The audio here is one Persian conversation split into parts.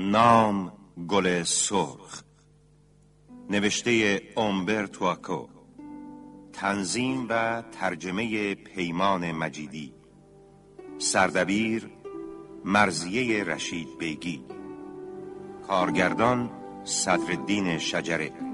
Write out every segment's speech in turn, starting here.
نام گل سرخ نوشته اومبر توکو تنظیم و ترجمه پیمان مجیدی سردبیر مرزیه رشید بیگی کارگردان صدرالدین شجره.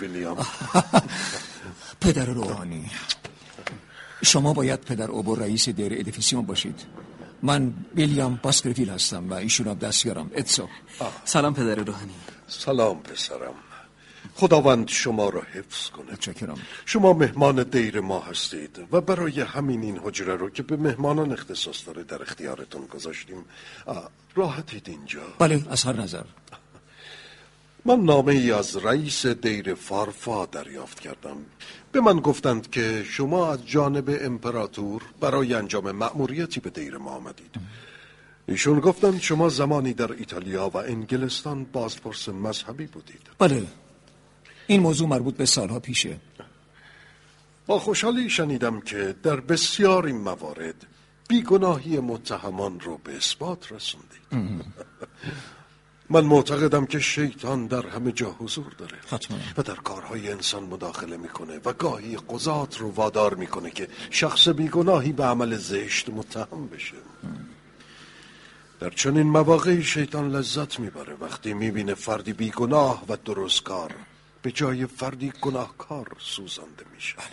ویلیام پدر روحانی شما باید پدر اوبر رئیس دیر ادفیسیون باشید. من ویلیام باسکرفیل هستم و ایشون هم دستیارم. اتسو سلام پدر روحانی. سلام پسرم. خداوند شما را حفظ کنه. چکرم شما مهمان دیر ما هستید و برای همین این حجره رو که به مهمانان اختصاص داره در اختیارتون گذاشتیم راحتید اینجا. بله از هر نظر. من نامه ای از رئیس دیر فارفا دریافت کردم. به من گفتند که شما از جانب امپراتور برای انجام مأموریتی به دیر ما آمدید. ایشون گفتند شما زمانی در ایتالیا و انگلستان بازپرس مذهبی بودید. بله. این موضوع مربوط به سالها پیشه. با خوشحالی شنیدم که در بسیاری موارد بیگناهی متهمان رو به اثبات رسوندید. من معتقدم که شیطان در همه جا حضور داره. حتما. و در کارهای انسان مداخله می‌کنه و گاهی قضات رو وادار می‌کنه که شخص بیگناهی به عمل زشت متهم بشه. در چنین مواقعی شیطان لذت می‌بره. وقتی می‌بینه فردی بیگناه و درستکار به جای فردی گناهکار سوزانده میشه. بله.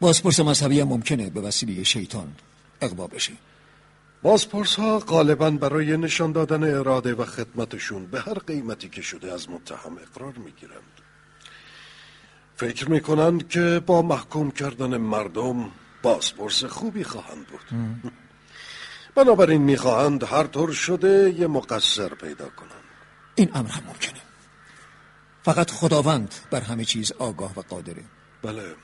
بازپرس مذهبی هم ممکنه به وسیله شیطان اقوا بشه. بازپرس ها غالبا برای نشان دادن اراده و خدمتشون به هر قیمتی که شده از متهم اقرار می‌گیرند. فکر می‌کنند که با محکوم کردن مردم بازپرس خوبی خواهند بود. بنابراین می‌خواهند هر طور شده یه مقصر پیدا کنند. این امر هم ممکنه. فقط خداوند بر همه چیز آگاه و قادره. بله.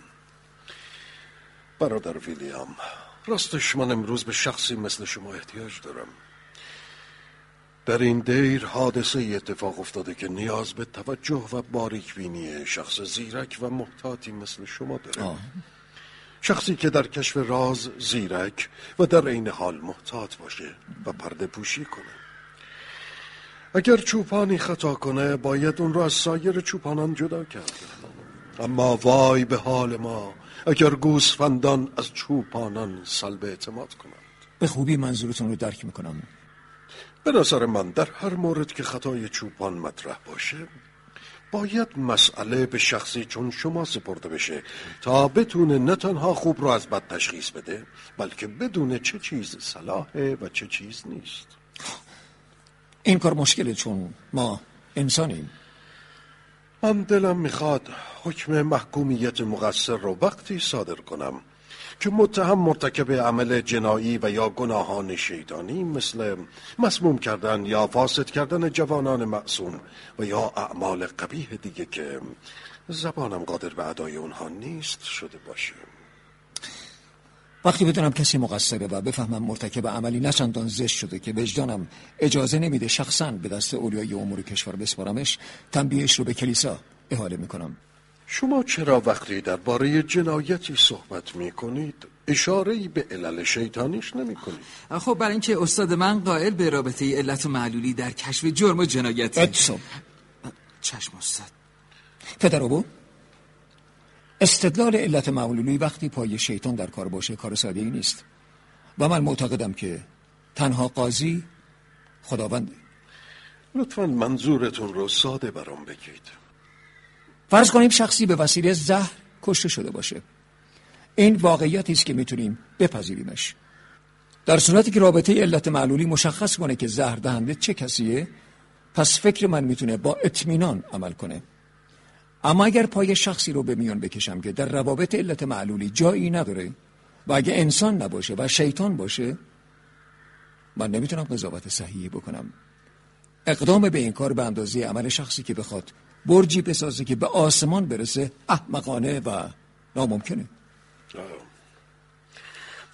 برادر ویلیام راستش من امروز به شخصی مثل شما احتیاج دارم. در این دیر حادثه اتفاق افتاده که نیاز به توجه و باریک بینی شخص زیرک و محتاطی مثل شما داره آه. شخصی که در کشف راز زیرک و در عین حال محتاط باشه و پرده پوشی کنه. اگر چوپانی خطا کنه باید اون رو از سایر چوپانان جدا کرد اما وای به حال ما اگر گوسفندان از چوپانان سلب اعتماد کنند. به خوبی منظورتون رو درک می‌کنم. به نظر من در هر مورد که خطای چوپان مطرح باشه باید مسئله به شخصی چون شما سپرده بشه تا بتونه نه تنها خوب رو از بد تشخیص بده بلکه بدونه چه چیز صلاحه و چه چیز نیست. این کار مشکله چون ما انسانیم. من دلم می‌خواد حکم محکومیت مقصر رو وقتی صادر کنم که متهم مرتکب عمل جنایی و یا گناهان شیطانی مثل مسموم کردن یا فاسد کردن جوانان معصوم و یا اعمال قبیه دیگه که زبانم قادر به ادای اونها نیست شده باشه. وقتی بدونم کسی مقصره و بفهمم مرتکب عملی نچندان زشت شده که وجدانم اجازه نمیده شخصا به دست اولیای امور کشور بسپارمش تنبیهش رو به کلیسا احاله می‌کنم. شما چرا وقتی درباره جنایتی صحبت می کنید اشاره به علل شیطانیش نمی کنید خب برای اینکه استاد من قائل به رابطه علت و معلولی در کشف جرم و جنایت چشم استاد. پدر ابو استدلال علت معلولی وقتی پای شیطان در کار باشه کار ساده ای نیست. و من معتقدم که تنها قاضی خداونده. لطفا منظورتون رو ساده برام بگید. فرض کنیم شخصی به وسیله زهر کشته شده باشه. این واقعیتی است که می‌تونیم بپذیریمش. در صورتی که رابطه علت معلولی مشخص کنه که زهر دهنده چه کسیه پس فکر من می‌تونه با اطمینان عمل کنه. اما اگر پای شخصی رو به میان بکشم که در روابط علت معلولی جایی نداره و اگه انسان نباشه و شیطان باشه من نمی‌تونم قضاوت صحیحی بکنم. اقدام به این کار به اندازه عمل شخصی که بخواد برجی بسازه که به آسمان برسه احمقانه و ناممکنه.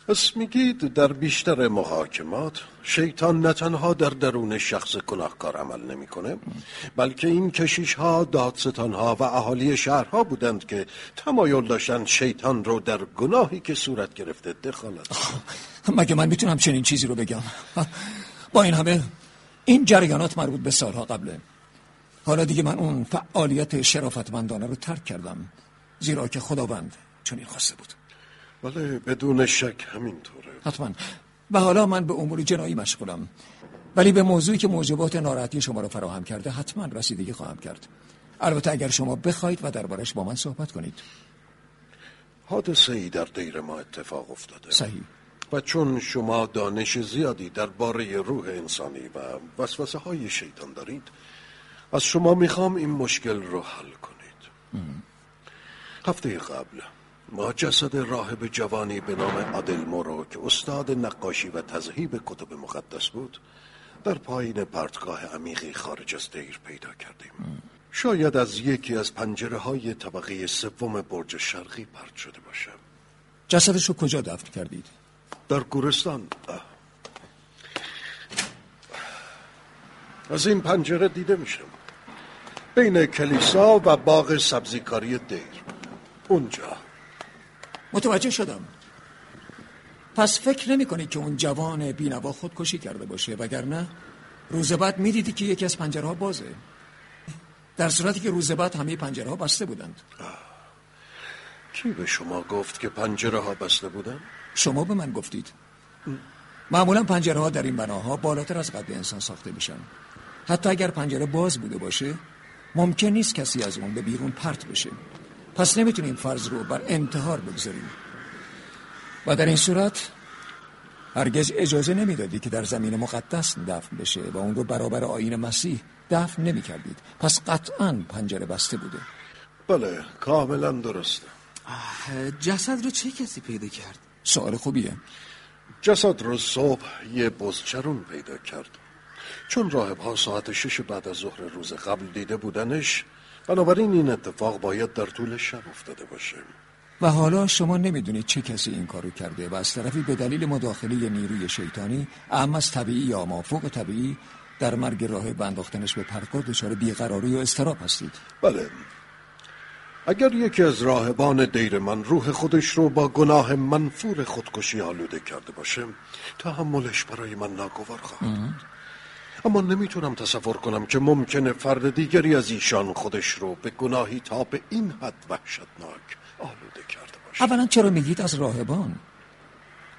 پس میگید در بیشتر محاکمات شیطان نه تنها در درون شخص گناهکار عمل نمی‌کنه بلکه این کشیش ها دادستان ها و اهالی شهرها بودند که تمایل داشتن شیطان رو در گناهی که صورت گرفته دخالت مگه من می‌تونم چنین چیزی رو بگم؟ با این همه این جریانات مربوط به سالها قبله. حالا دیگه من اون فعالیت شرافتمندانه رو ترک کردم زیرا که خداوند چنین خواسته بود. بله بدون شک همینطوره. حتما. و حالا من به امور جنایی مشغولم. ولی به موضوعی که موجبات ناراحتی شما رو فراهم کرده حتما رسیدگی خواهم کرد. البته اگر شما بخواید و دربارش با من صحبت کنید. حادثه ای در دیر ما اتفاق افتاده. صحیح. و چون شما دانش زیادی درباره روح انسانی و وسوسه های شیطان دارید از شما می‌خوام این مشکل رو حل کنید. هفته قبل ما جسد راهب جوانی به نام عادل مورو که استاد نقاشی و تذهیب کتب مقدس بود در پایین پرتگاه عمیقی خارج از دیر پیدا کردیم. شاید از یکی از پنجره های طبقه سوم برج شرقی پرت شده باشه. جسدش رو کجا دفن کردید؟ در گورستان. از این پنجره دیده میشه بین کلیسا و باغ سبزیکاری دیر. اونجا. متوجه شدم. پس فکر نمی کنی که اون جوان بینوا خودکشی کرده باشه وگرنه روز بعد می‌دیدی که یکی از پنجره ها بازه. در صورتی که روز بعد همه پنجره ها بسته بودند. کی به شما گفت که پنجره ها بسته بودن؟ شما به من گفتید. معمولا پنجره ها در این بناها بالاتر از قد انسان ساخته میشن. حتی اگر پنجره باز بوده باشه ممکن نیست کسی از اون به بیرون پرت بشه. پس نمی‌تونیم فرض رو بر انتحار بگذاریم. و در این صورت هرگز اجازه نمی‌دادی که در زمین مقدس دفن بشه و اون رو برابر آین مسیح دفن نمی کردید پس قطعا پنجره بسته بوده. بله کاملا درسته. جسد رو چه کسی پیدا کرد؟ سوال خوبیه. جسد رو صبح یه بزچرون پیدا کرد. چون راهب ها ساعت شش بعد از ظهر روز قبل دیده بودنش بنابراین این اتفاق باید در طول شب افتاده باشه. و حالا شما نمی‌دونید چه کسی این کارو کرده و از طرفی به دلیل مداخله نیروی شیطانی اما از طبیعی یا مافوق طبیعی در مرگ راه بنداختنش به پرکار دچار بیقراری و استراب هستید؟ بله. اگر یکی از راهبان دیر من روح خودش رو با گناه منفور خودکشی آلوده کرده باشه تحملش برای من ناگوار خواهد اما نمی‌تونم تصور کنم که ممکنه فرد دیگری از ایشان خودش رو به گناهی تا به این حد وحشتناک آلوده کرده باشه. اولا چرا میگید از راهبان؟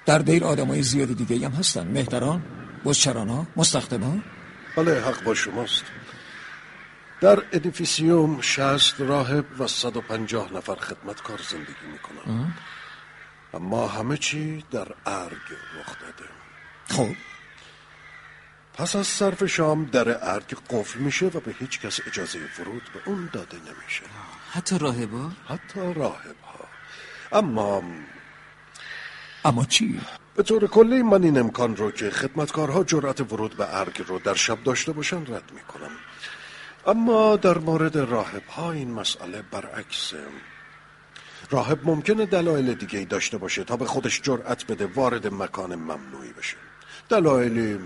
در دیر آدمای زیادی دیگه هم هستن. مهتران بزچران ها مستخدم بله حق با شماست. در ادیفیسیوم شست راهب و صد و پنجاه نفر خدمتکار زندگی می‌کنن. اما همه چی در ارگ رخ داده. خب. پس از صرف شام در ارگ قفل میشه و به هیچ کس اجازه ورود به اون داده نمیشه. حتی راهبا؟ حتی راهب ها اما اما چی؟ به طور کلی من این امکان رو که خدمتکارها جرأت ورود به ارگ رو در شب داشته باشن رد می‌کنم. اما در مورد راهب ها این مسئله برعکسه راهب ممکنه دلایل دیگه داشته باشه تا به خودش جرأت بده وارد مکان ممنوعی بشه. دلایلی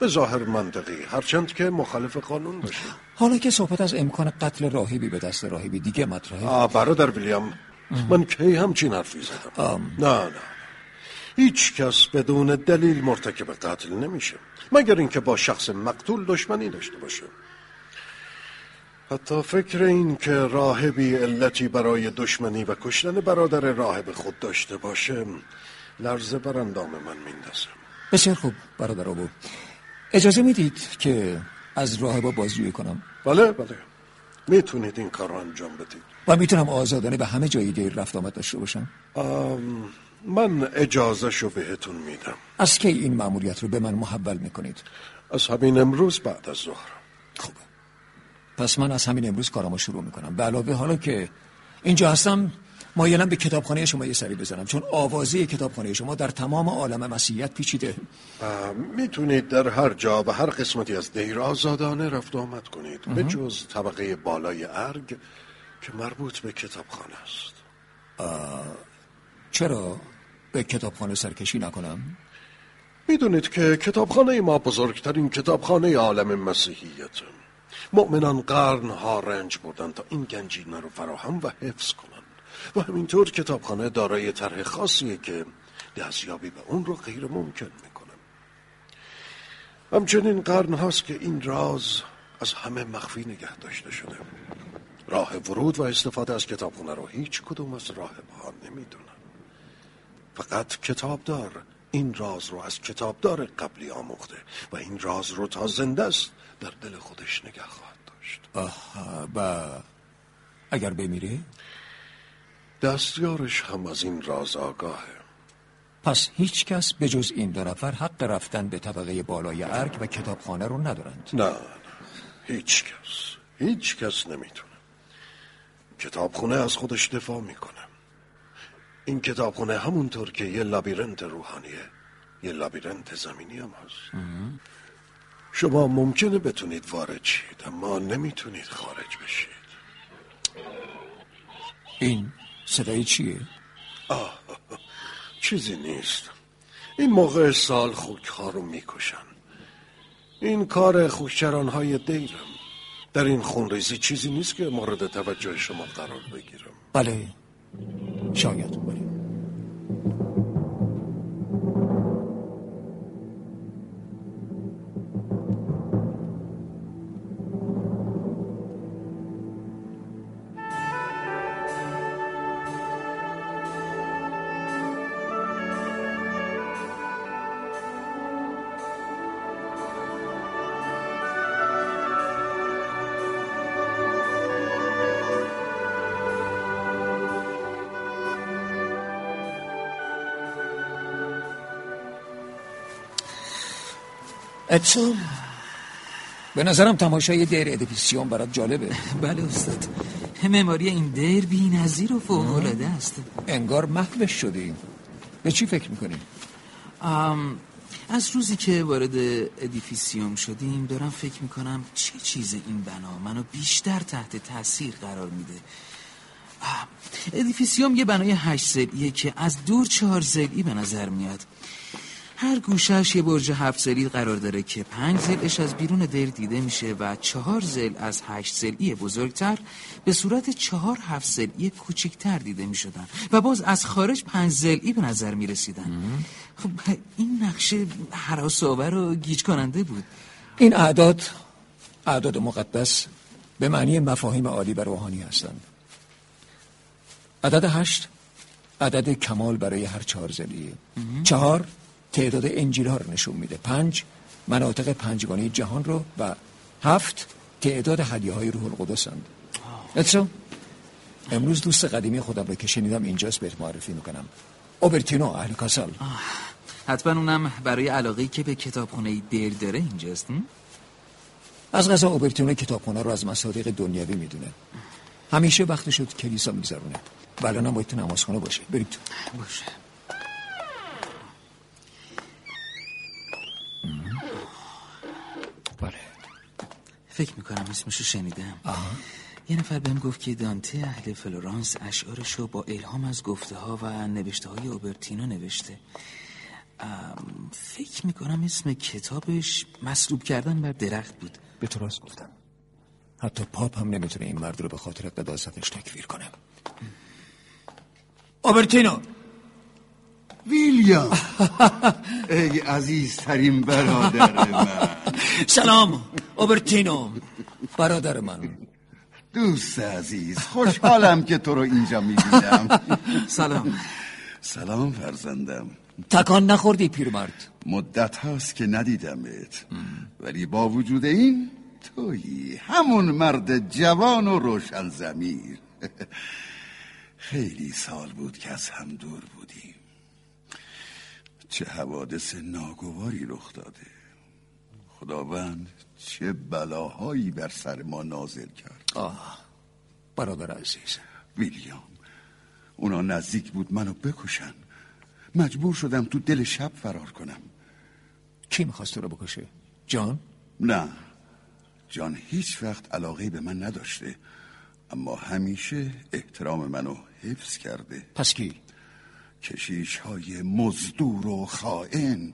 به ظاهر منطقی هرچند که مخالف قانون باشه. حالا که صحبت از امکان قتل راهبی به دست راهبی دیگه مطرحه. آه برادر ویلیام من کی همچین حرفی زدم؟ نه نه. هیچ کس بدون دلیل مرتکب قتل نمیشه. مگر اینکه با شخص مقتول دشمنی داشته باشه. حتی فکر این که راهبی علتی برای دشمنی و کشتن برادر راهب خود داشته باشه لرزه بر اندام من میندازه بسیار خوب برادر ابو اجازه می‌دید که از راهبا بازجویی کنم؟ بله بله. می‌تونید این کار رو انجام بدید. و می‌تونم آزادانه به همه جایی دیر رفت آمد داشته باشم. آم، من اجازه شو بهتون میدم. از کی این مأموریت رو به من محول می‌کنید؟ از همین امروز بعد از ظهر. خوبه پس من از همین امروز کارامو شروع می‌کنم. به علاوه حالا که اینجا هستم مایلم به کتابخانه شما یه سری بزنم چون آوازه کتابخانه شما در تمام عالم مسیحیت پیچیده. می‌تونید در هر جا و هر قسمتی از دیر آزادانه رفت آمد کنید به جز طبقه بالای ارگ که مربوط به کتابخانه است. چرا به کتابخانه سرکشی نکنم؟ می‌دونید که کتابخانه ما بزرگترین کتابخانه عالم مسیحیت. مؤمنان قرنها رنج بردن تا این گنجینه رو فراهم و حفظ کنن و همینطور کتابخانه دارای طرح خاصیه که دستیابی به اون رو غیر ممکن می‌کنه. همچنین قرن هاست که این راز از همه مخفی نگه داشته شده. راه ورود و استفاده از کتابخانه رو هیچ کدوم از راه ها نمی‌دونن. فقط کتابدار این راز رو از کتابدار قبلی آموخته و این راز رو تا زنده است در دل خودش نگه خواهد داشت. آها و اگر بمیره؟ دستیارش هم از این راز آگاهه. پس هیچ کس به جز این دو نفر حق رفتن به طبقه بالای ارگ و کتابخانه رو ندارند. نه نه هیچ کس. هیچ کس نمی‌تونه. کتابخونه از خودش دفاع می‌کنه. این کتابخونه همونطور که یه لابیرنت روحانیه یه لابیرنت زمینی هم هست. شما ممکنه بتونید وارد شید اما نمی‌تونید خارج بشید. این صدای چیه؟ آه چیزی نیست. این موقع سال خوکها رو می‌کشن. این کار خوکچران های دیرم. در این خونریزی چیزی نیست که مورد توجه شما قرار بگیرم. بله شاید. بله آدسو به نظرم تماشای دیر ادیفیسیوم برات جالبه. بله استاد. معماری این دیر بی نظیر و فوق است. انگار محوش شدی به چی فکر می‌کنی؟ از روزی که وارد ادیفیسیوم شدیم دارم فکر می‌کنم چه چیز این بنا منو بیشتر تحت تاثیر قرار میده. ادیفیسیوم یه بنای هشت ضلعیه که از دور چهار ضلعی به نظر میاد. هر گوشش یه برج هفت زلی قرار داره که پنج زلش از بیرون دیر دیده میشه و چهار زل از هشت زلی بزرگتر به صورت چهار هفت زلی دیده می‌شدن و باز از خارج پنج زلی به نظر می‌رسیدن. خب این نقشه حراس آور و گیج کننده بود. این اعداد اعداد مقدس به معنی مفاهیم عالی و روحانی هستند. عدد هشت عدد کمال برای هر چهار زلیه چهار تعداد انجیل ها رو نشون میده. پنج مناطق پنجگانه جهان رو و هفت تعداد هدیه های روح القدس هند امروز دوست قدیمی خودم رو که شنیدم اینجاست بهت معرفی می‌کنم. اوبرتینو اهل کاسال. حتما اونم برای علاقه که به کتابخونه دیر داره اینجاست از غذا اوبرتینو کتابخونه رو از مصادیق دنیاوی می‌دونه. همیشه وقت شد کلیسا میذارونه بلان هم باید تو نمازخانه باشه. بریم تو. باشه. فکر می‌کنم اسمشو شنیدم. آها. یه نفر بهم گفت که دانته اهل فلورانس اشعارشو با الهام از گفته ها و نوشته های اوبرتینو نوشته. فکر می‌کنم اسم کتابش مصلوب کردن بر درخت بود. به تو راست گفتم. حتی پاپ هم نمی‌تونه این مرد رو به خاطر قداستش تکفیر کنه. اوبرتینو! ویلیام! ای عزیزترین برادر من. سلام! اوبرتینو برادر من. دوست عزیز خوشحالم که تو رو اینجا می‌بینم. سلام. سلام فرزندم. تکان نخوردی پیرمرد. مدت هاست که ندیدمت. ولی با وجود این تویی همون مرد جوان و روشن زمیر خیلی سال بود که از هم دور بودیم. چه حوادث ناگواری رخ داده. خداوند چه بلاهایی بر سر ما نازل کرد. آه برادر عزیز. ویلیام اونا نزدیک بود منو بکشن. مجبور شدم تو دل شب فرار کنم. کی می‌خواست تو رو بکشه؟ جان؟ نه. جان هیچ وقت علاقه به من نداشته. اما همیشه احترام منو حفظ کرده. پس کی؟ کشیش های مزدور و خائن.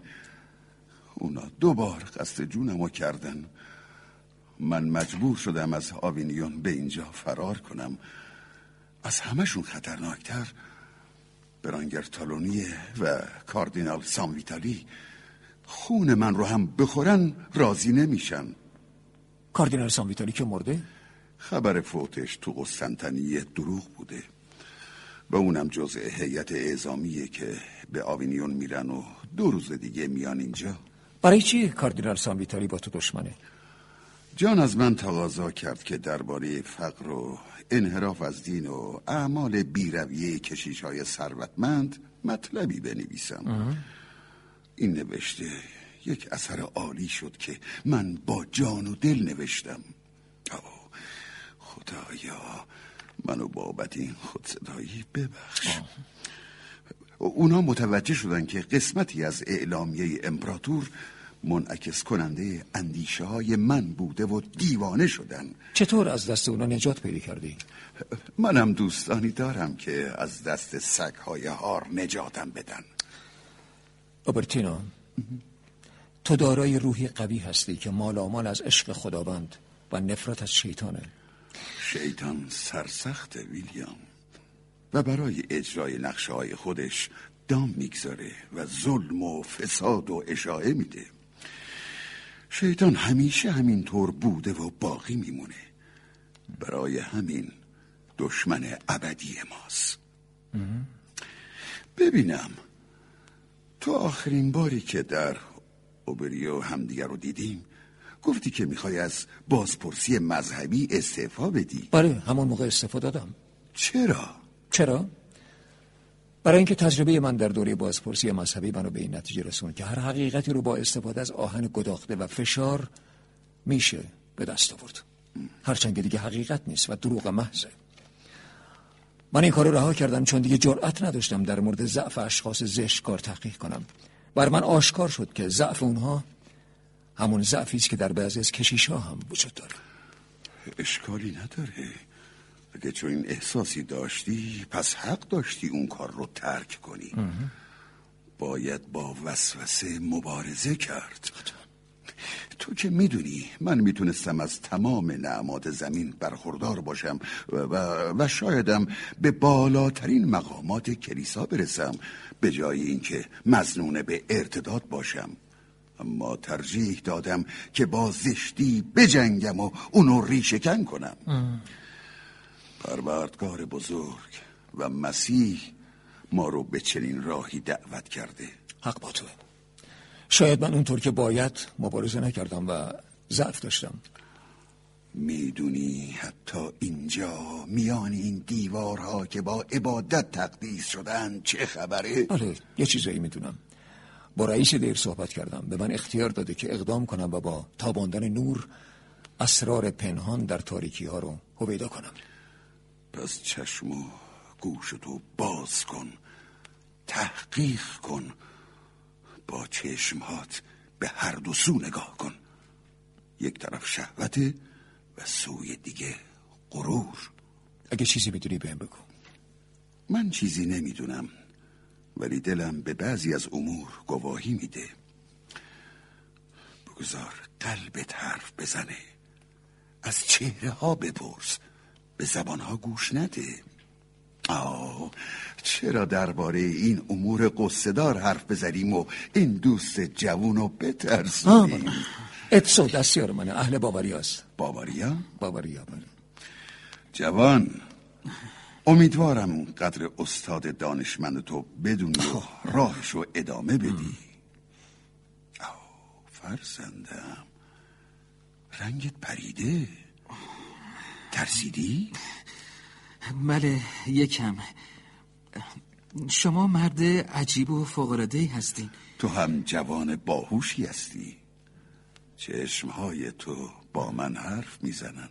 اونا دوبار قصد جونمو کردن. من مجبور شدم از آوینیون به اینجا فرار کنم. از همشون خطرناکتر. برانگر تالونیه و کاردینال سامویتالی خون من رو هم بخورن راضی نمیشن. کاردینال سامویتالی که مرده؟ خبر فوتش تو قسطنطنیه دروغ بوده. و اونم جزء هیئت اعزامیه که به آوینیون میرن و دو روز دیگه میان اینجا. برای چی کاردینال سامویتالی با تو دشمنه؟ جان از من تقاضا کرد که درباره فقر و انحراف از دین و اعمال بیرویه کشیش های ثروتمند مطلبی بنویسم. این نوشته یک اثر عالی شد که من با جان و دل نوشتم. آه خدایا منو بابت این خودصدایی ببخش. اونا متوجه شدن که قسمتی از اعلامیه امپراتور منعکس کننده اندیشه های من بوده و دیوانه شدن. چطور از دست اونا نجات پیدا کردی؟ منم دوستانی دارم که از دست سگ های هار نجاتم بدن. اوبرتینو تو دارای روحی قوی هستی که مالامال از عشق خداوند و نفرت از شیطانه. شیطان سرسخت ویلیام. و برای اجرای نقشه های خودش دام می‌گذاره و ظلم و فساد و اشاعه میده. شیطان همیشه همینطور بوده و باقی میمونه. برای همین دشمن ابدی ماست. ببینم تو آخرین باری که در اوبریو همدیگر رو دیدیم گفتی که می‌خوای از بازپرسی مذهبی استعفا بدی. بله همون موقع استعفا دادم. چرا؟ چرا؟ برای اینکه تجربه من در دوره بازپرسی مذهبی منو به این نتیجه رسون که هر حقیقتی رو با استفاده از آهن گداخته و فشار میشه به دست آورد. هرچند دیگه حقیقت نیست و دروغ محضه من این کار رها کردم چون دیگه جرأت نداشتم در مورد ضعف اشخاص زشت کار تحقیق کنم. بر من آشکار شد که ضعف اونها همون ضعفی است که در بعضی از کشیش ها هم وجود داره. اشکالی نداره. اگه چون این احساسی داشتی پس حق داشتی اون کار رو ترک کنی. باید با وسوسه مبارزه کرد. تو که می‌دونی من می‌تونستم از تمام نعمات زمین برخوردار باشم و, و, و شایدم به بالاترین مقامات کلیسا برسم به جای اینکه مزنون به ارتداد باشم. اما ترجیح دادم که با زشتی بجنگم و اونو ریشکن کنم. پروردگار بزرگ و مسیح ما رو به چنین راهی دعوت کرده. حق با توه. شاید من اونطور که باید مبارزه نکردم و ضعف داشتم. می‌دونی حتی اینجا میان این دیوارها که با عبادت تقدیس شدن چه خبره؟ آره یه چیزایی می‌دونم. با رئیس دیر صحبت کردم. به من اختیار داده که اقدام کنم و با تاباندن نور اسرار پنهان در تاریکی ها رو هویدا کنم. پس چشم و گوشتو باز کن تحقیق کن با چشمهات به هر دو سو نگاه کن. یک طرف شهوته و سوی دیگه غرور. اگه چیزی می‌دونی بهم بگو. من چیزی نمی‌دونم ولی دلم به بعضی از امور گواهی میده. بگذار قلبت حرف بزنه. از چهره ها بپرس. به زبان ها گوش نده. آه چرا درباره این امور قصدار حرف بزنیم و این دوست جوون رو بترسونیم؟ اتسو دستیار منه. اهل باوریاست باوریا؟ باوریا بله. جوان امیدوارم قدر استاد دانشمند تو بدونی و راهش رو ادامه بدی. آه فرزندم. رنگت پریده. ترسیدی؟ بله یکم شما مرد عجیب و فوقرده هستین تو هم جوان باهوشی هستی چشمهای تو با من حرف می‌زنن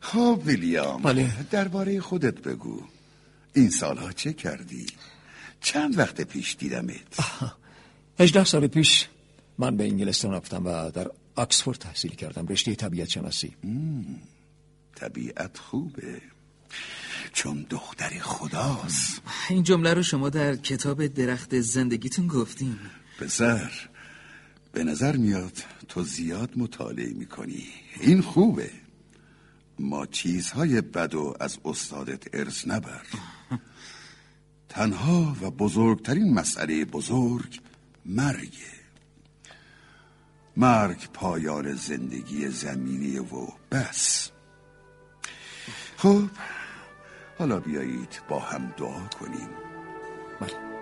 خب ویلیام بله. درباره خودت بگو این سالها چه کردی؟ چند وقت پیش دیدمت؟ هجده سال پیش من به انگلستان رفتم و در آکسفورد تحصیل کردم. رشته طبیعت شناسی. طبیعت خوبه. چون دختر خداست. این جمله رو شما در کتاب درخت زندگیتون گفتیم پسر به نظر میاد تو زیاد مطالعه می‌کنی. این خوبه. ما چیزهای بد و از استادت ارث نبر. تنها و بزرگترین مسئله بزرگ مرگه. مرگ پایان زندگی زمینی و بس. خب حالا بیایید با هم دعا کنیم. بله.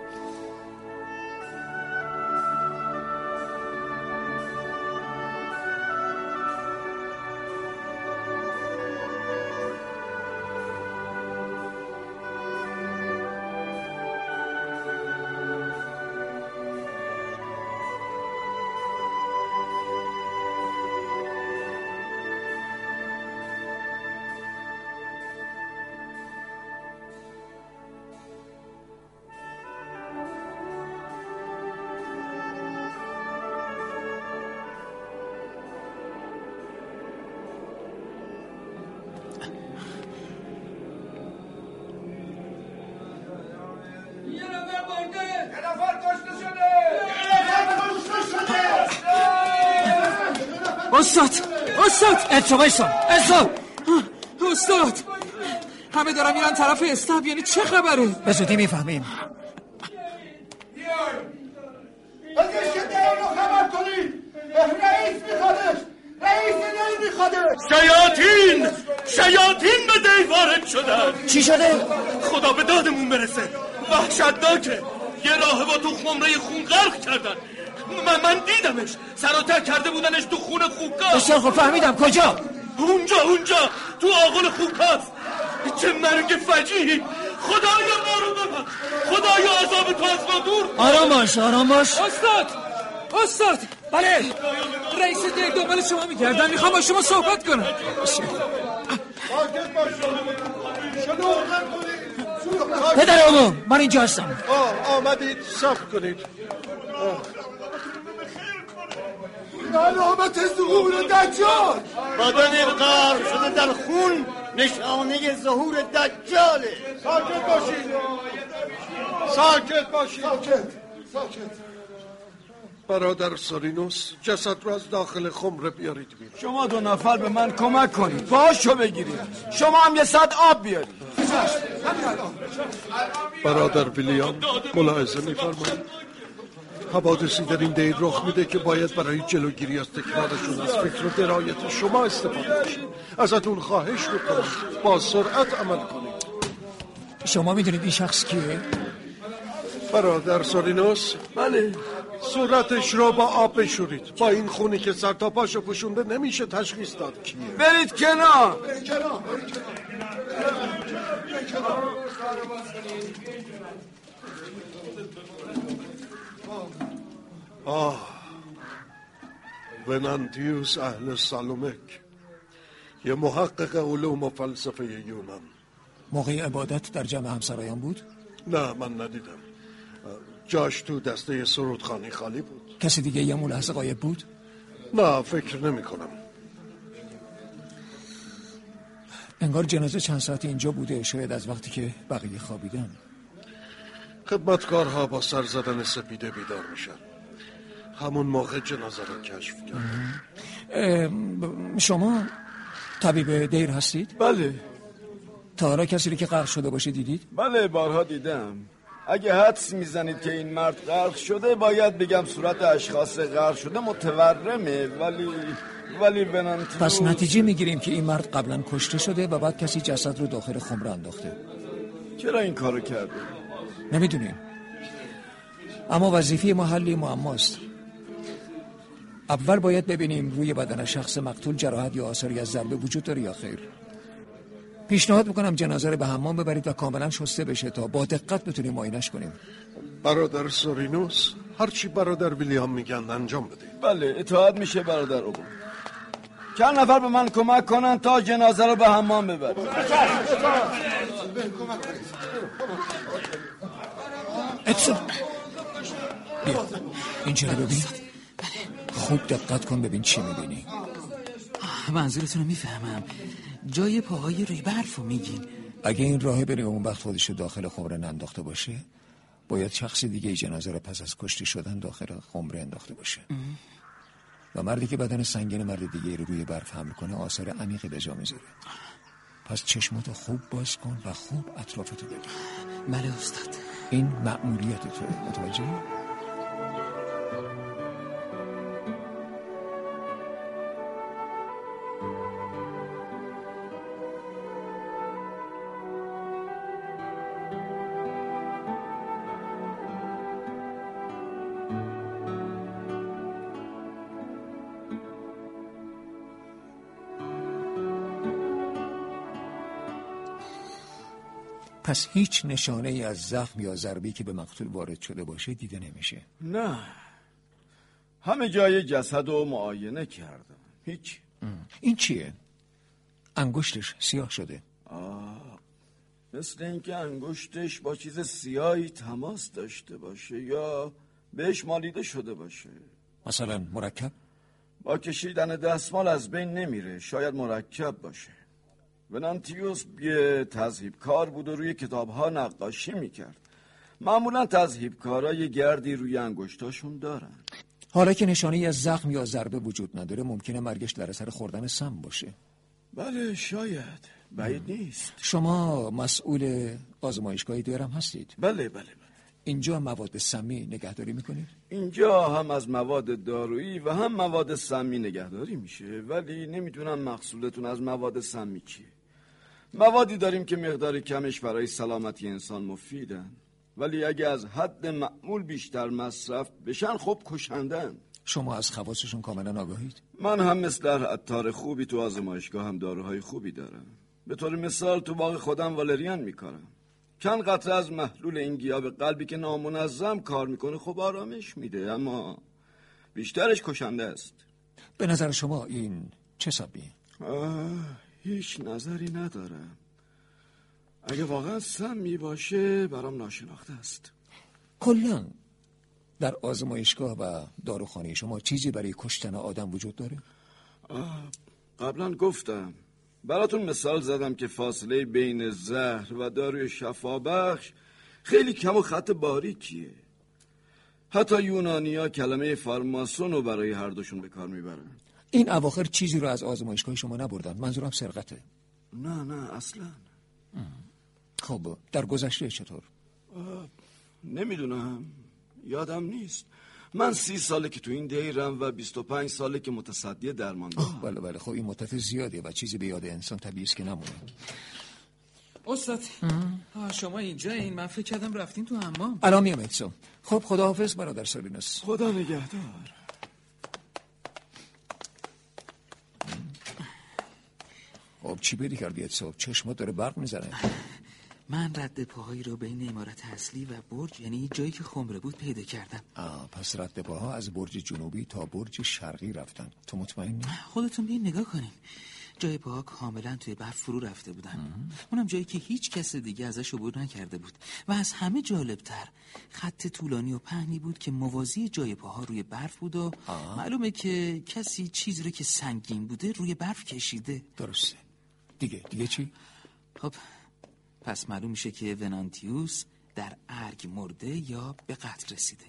استاد استاد. وایسا اتسا استاد. همه دارن میرن طرف استاب یعنی چه خبره؟ به زودی می‌فهمیم. که رو خبر کنید. رئیس میخوادش. رئیس دی میخوادش. شیاطین! شیاطین به دی وارد شدن. چی شده؟ خدا به دادمون برسه. وحشتناکه یه راهب تو خمره خون غرق کردن. من, من دیدمش. سر کرده بودنش تو بسیار خوب فهمیدم. کجا؟ اونجا اونجا. تو آغل خوکاست چه مرگ فجیحی خدایا ما رو ببخش خدایا عذاب تو از ما دور. آرام باش آرام باش. استاد استاد. بله. رئیس دی دنبال شما میگردن می‌خوام با شما صحبت کنم. پدر عموم من اینجا هستم. آمدید صبر کنید. علامت ظهور دجال. بدن غرق شده در خون نشانه ظهور دجاله. ساکت باشید. ساکت باشید. ساکت ساکت. برادر سورینوس جسد رو از داخل خمره بیارید بیرون. شما دو نفر به من کمک کنید. باشو بگیرید. شما هم یه صد آب بیارید. برادر ویلیام ملاحظه میفرمایید. حوادثی در این دیر رخ میده که باید برای جلوگیری از تکرارشون از فکر و درایت شما استفاده بشه. ازتون خواهش می‌کنم. با سرعت عمل کنید. شما می‌دونید این شخص کیه؟ برادر سورینوس؟ بله. صورتش رو با آب بشورید. با این خونی که سر تا پاشو پوشونده نمیشه تشخیص داد کیه. برید کنار. آه. ونانتیوس اهل سالومک. یه محقق علوم و فلسفه یونان. موقع عبادت در جمع همسرایان بود؟ نه من ندیدم. جاش تو دسته سرودخانی خالی بود. کسی دیگه یه ملاحظه قایب بود؟ نه فکر نمی کنم. انگار جنازه چند ساعت اینجا بوده شاید از وقتی که بقیه خوابیدن. خدمتکارها با سر زدن سپیده بیدار میشن. همون موقع جنازه رو کشف کرد. شما طبیب دیر هستید؟ بله. تا حالا کسی رو که غرق شده باشه دیدید؟ بله بارها دیدم. اگه حدس می‌زنید که این مرد غرق شده باید بگم صورت اشخاص غرق شده متورمه ولی ولی بنانتیوس پس نتیجه می‌گیریم که این مرد قبلا کشته شده و بعد کسی جسد رو داخل خمره انداخته. چرا این کارو کرده؟ نمی‌دونیم. اما وظیفه محلی معماست اول باید ببینیم روی بدن شخص مقتول جراحت یا آثاری از ضربه وجود داره یا خیر. پیشنهاد می‌کنم جنازه رو به حمام ببرید و کاملا شسته بشه تا با دقت بتونیم معاینش کنیم. برادر سورینوس هرچی برادر ویلیام میگن انجام بدید. بله اطاعت میشه برادر ابو چند نفر به من کمک کنن تا جنازه رو به حمام ببرن اتسون بیا. اینجا رو ببین؟ خوب دقت کن ببین چی می‌بینی. منظورتون رو می‌فهمم. جای پاهای روی برف رو میگین. اگه این راه بره اون وقت خودش رو داخل خمره ننداخته باشه باید شخص دیگه ای جنازه رو پس از کشتی شدن داخل خمره انداخته باشه. و مردی که بدن سنگین مرد دیگه رو روی برف حمل کنه آثار عمیقی به جا می‌ذاره. پس چشماتو خوب باز کن و خوب اطرافتو ببین. بله استاد. این مأموریت تو متوجه پس هیچ نشانه ای از زخم یا ضربی که به مقتول وارد شده باشه دیده نمیشه. نه. همه جای جسد رو معاینه کردم. هیچ. این چیه؟ انگشتش سیاه شده. مثل اینکه انگشتش با چیز سیاهی تماس داشته باشه یا بهش مالیده شده باشه. مثلا مرکب؟ با کشیدن دستمال از بین نمیره. شاید مرکب باشه. ونانتیوس یه تذهیب کار بود و روی کتاب ها نقاشی می‌کرد. معمولا تذهیب کارا گردی روی انگشتاشون دارن. حالا که نشانه از زخم یا ضربه وجود نداره ممکنه مرگش در اثر خوردن سم باشه. بله شاید. بعید نیست. شما مسئول آزمایشگاهی دارم هستید؟ بله بله بله. اینجا مواد سمی نگهداری می‌کنید؟ اینجا هم از مواد دارویی و هم مواد سمی نگهداری میشه ولی نمی‌دونم مقصودتون از مواد سمی چیه. موادی داریم که مقدار کمش برای سلامتی انسان مفیدن. ولی اگه از حد معمول بیشتر مصرف بشن خب کشندن. شما از خواصشون کاملا آگاهید؟ من هم مثل عطار خوبی تو آزمایشگاه هم داروهای خوبی دارم. به طور مثال تو باغ خودم والریان میکارم. چند قطره از محلول این گیاه قلبی که نامنظم کار می‌کنه خب آرامش میده اما بیشترش کشنده است. به نظر شما این چه سبیه؟ آه، هیچ نظری ندارم. اگه واقعا سمی باشه برام ناشناخته است. کلا در آزمایشگاه و داروخانه شما چیزی برای کشتن آدم وجود داره؟ قبلا گفتم. براتون مثال زدم که فاصله بین زهر و داروی شفابخش خیلی کم و خط باریکیه. حتی یونانیا کلمه فارماسون رو برای هر دوشون به کار می‌برن. این اواخر چیزی رو از آزمایشگاه شما نبردن منظورم سرقته. نه نه اصلا. خب در گذشته چطور؟ نمی‌دونم. یادم نیست. من سی ساله که تو این دیرم و 25 ساله که متصدی درمان دارم. بله بله. خب این مدت زیاده و چیزی به یاد انسان طبیعی است که نمونه. استاد شما اینجا این من فکر کردم رفتین تو حمام. الان میام اتسو خب خداحافظ برادر سالینوس خدا نگهدار. چی بری کردی اتسو چشمات داره برق می‌زنه. من رد پاهایی رو بین امارت اصلی و برج یعنی جایی که خمره بود پیدا کردم. آه پس رد پاها از برج جنوبی تا برج شرقی رفتن. تو مطمئنی؟ خودتون بیین نگاه کنین. جای پاها کاملا توی برف فرو رفته بودن. اونم جایی که هیچ کس دیگه ازش عبور نکرده بود. و از همه جالبتر خط طولانی و پهنی بود که موازی جای پاها روی برف بود و معلومه که کسی چیزی رو که سنگین بوده روی برف کشیده. درسته. دیگه. دیگه چی؟ خب پس معلوم میشه که ونانتیوس در ارگ مرده یا به قتل رسیده.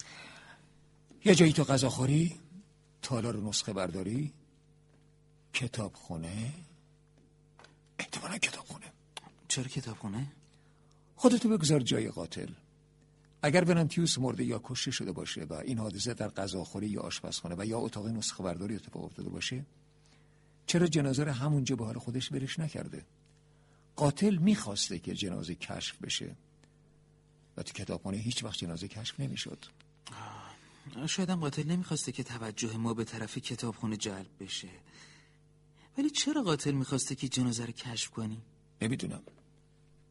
یه جایی تو غذاخوری تالار نسخه برداری؟ کتاب خونه احتمالا کتاب خونه چرا کتابخونه؟ خودتو بگذار جای قاتل. اگر ونانتیوس مرده یا کشته شده باشه و این حادثه در غذاخوری یا آشپزخانه و یا اتاق نسخه برداری اتفاق افتاده باشه چرا جنازه رو همونجا به حال خودش ولش نکرده؟ قاتل می‌خواسته که جنازه کشف بشه. و تو کتابخانه هیچ وقت جنازه کشف نمی‌شد. شاید هم قاتل نمی‌خواسته که توجه ما به طرف کتابخونه جلب بشه. ولی چرا قاتل می‌خواسته که جنازه رو کشف کنی؟ نمی‌دونم.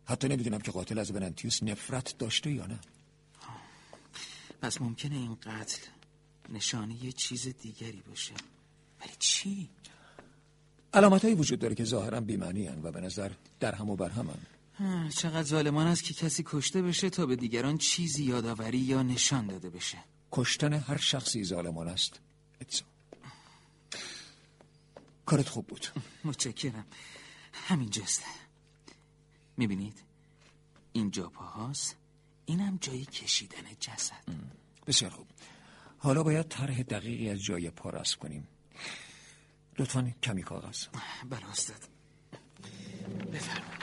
حتی نمی‌دونم که قاتل از ونانتیوس نفرت داشته یا نه. پس ممکنه این قتل نشانه یه چیز دیگری باشه. ولی چی؟ علامت وجود داره که ظاهرا بیمعنی و به نظر در هم و بر هم چقدر ظالمان است که کسی کشته بشه تا به دیگران چیزی یادآوری یا نشان داده بشه. کشتن هر شخصی ظالمان است. اتسا. کارت خوب بود. متشکرم. همینجاست می‌بینید؟ اینجا پاهاست اینم جایی کشیدن جسد. بسیار خوب. حالا باید طرح دقیقی از جای پا رسم کنیم. لطفا کمی کاغذ. بله استاد. بفرمایید.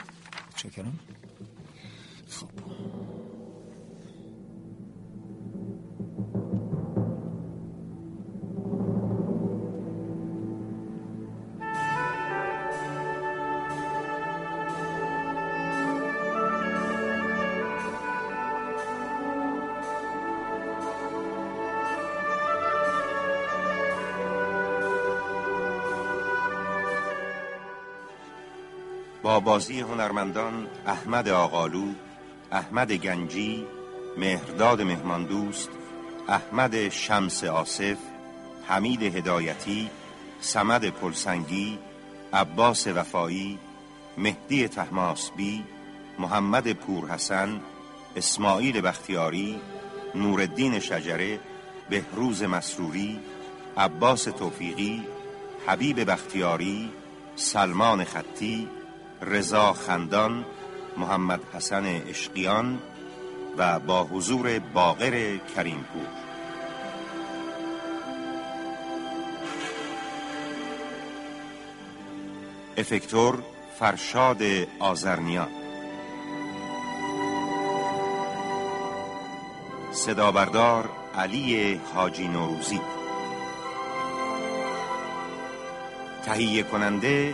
چکرم. خب. بازی هنرمندان احمد آقالو احمد گنجی مهرداد مهماندوست احمد شمس آصف حمید هدایتی سمد پلسنگی عباس وفایی مهدی تحماسبی محمد پورحسن اسماعیل بختیاری نوردین شجره بهروز مسروری عباس توفیقی حبیب بختیاری سلمان خطی رضا خندان محمد حسن اشقیان و با حضور باقر کریمپور. افکتور فرشاد آزرنیان صدابردار علی حاجی نوروزی. تهیه کننده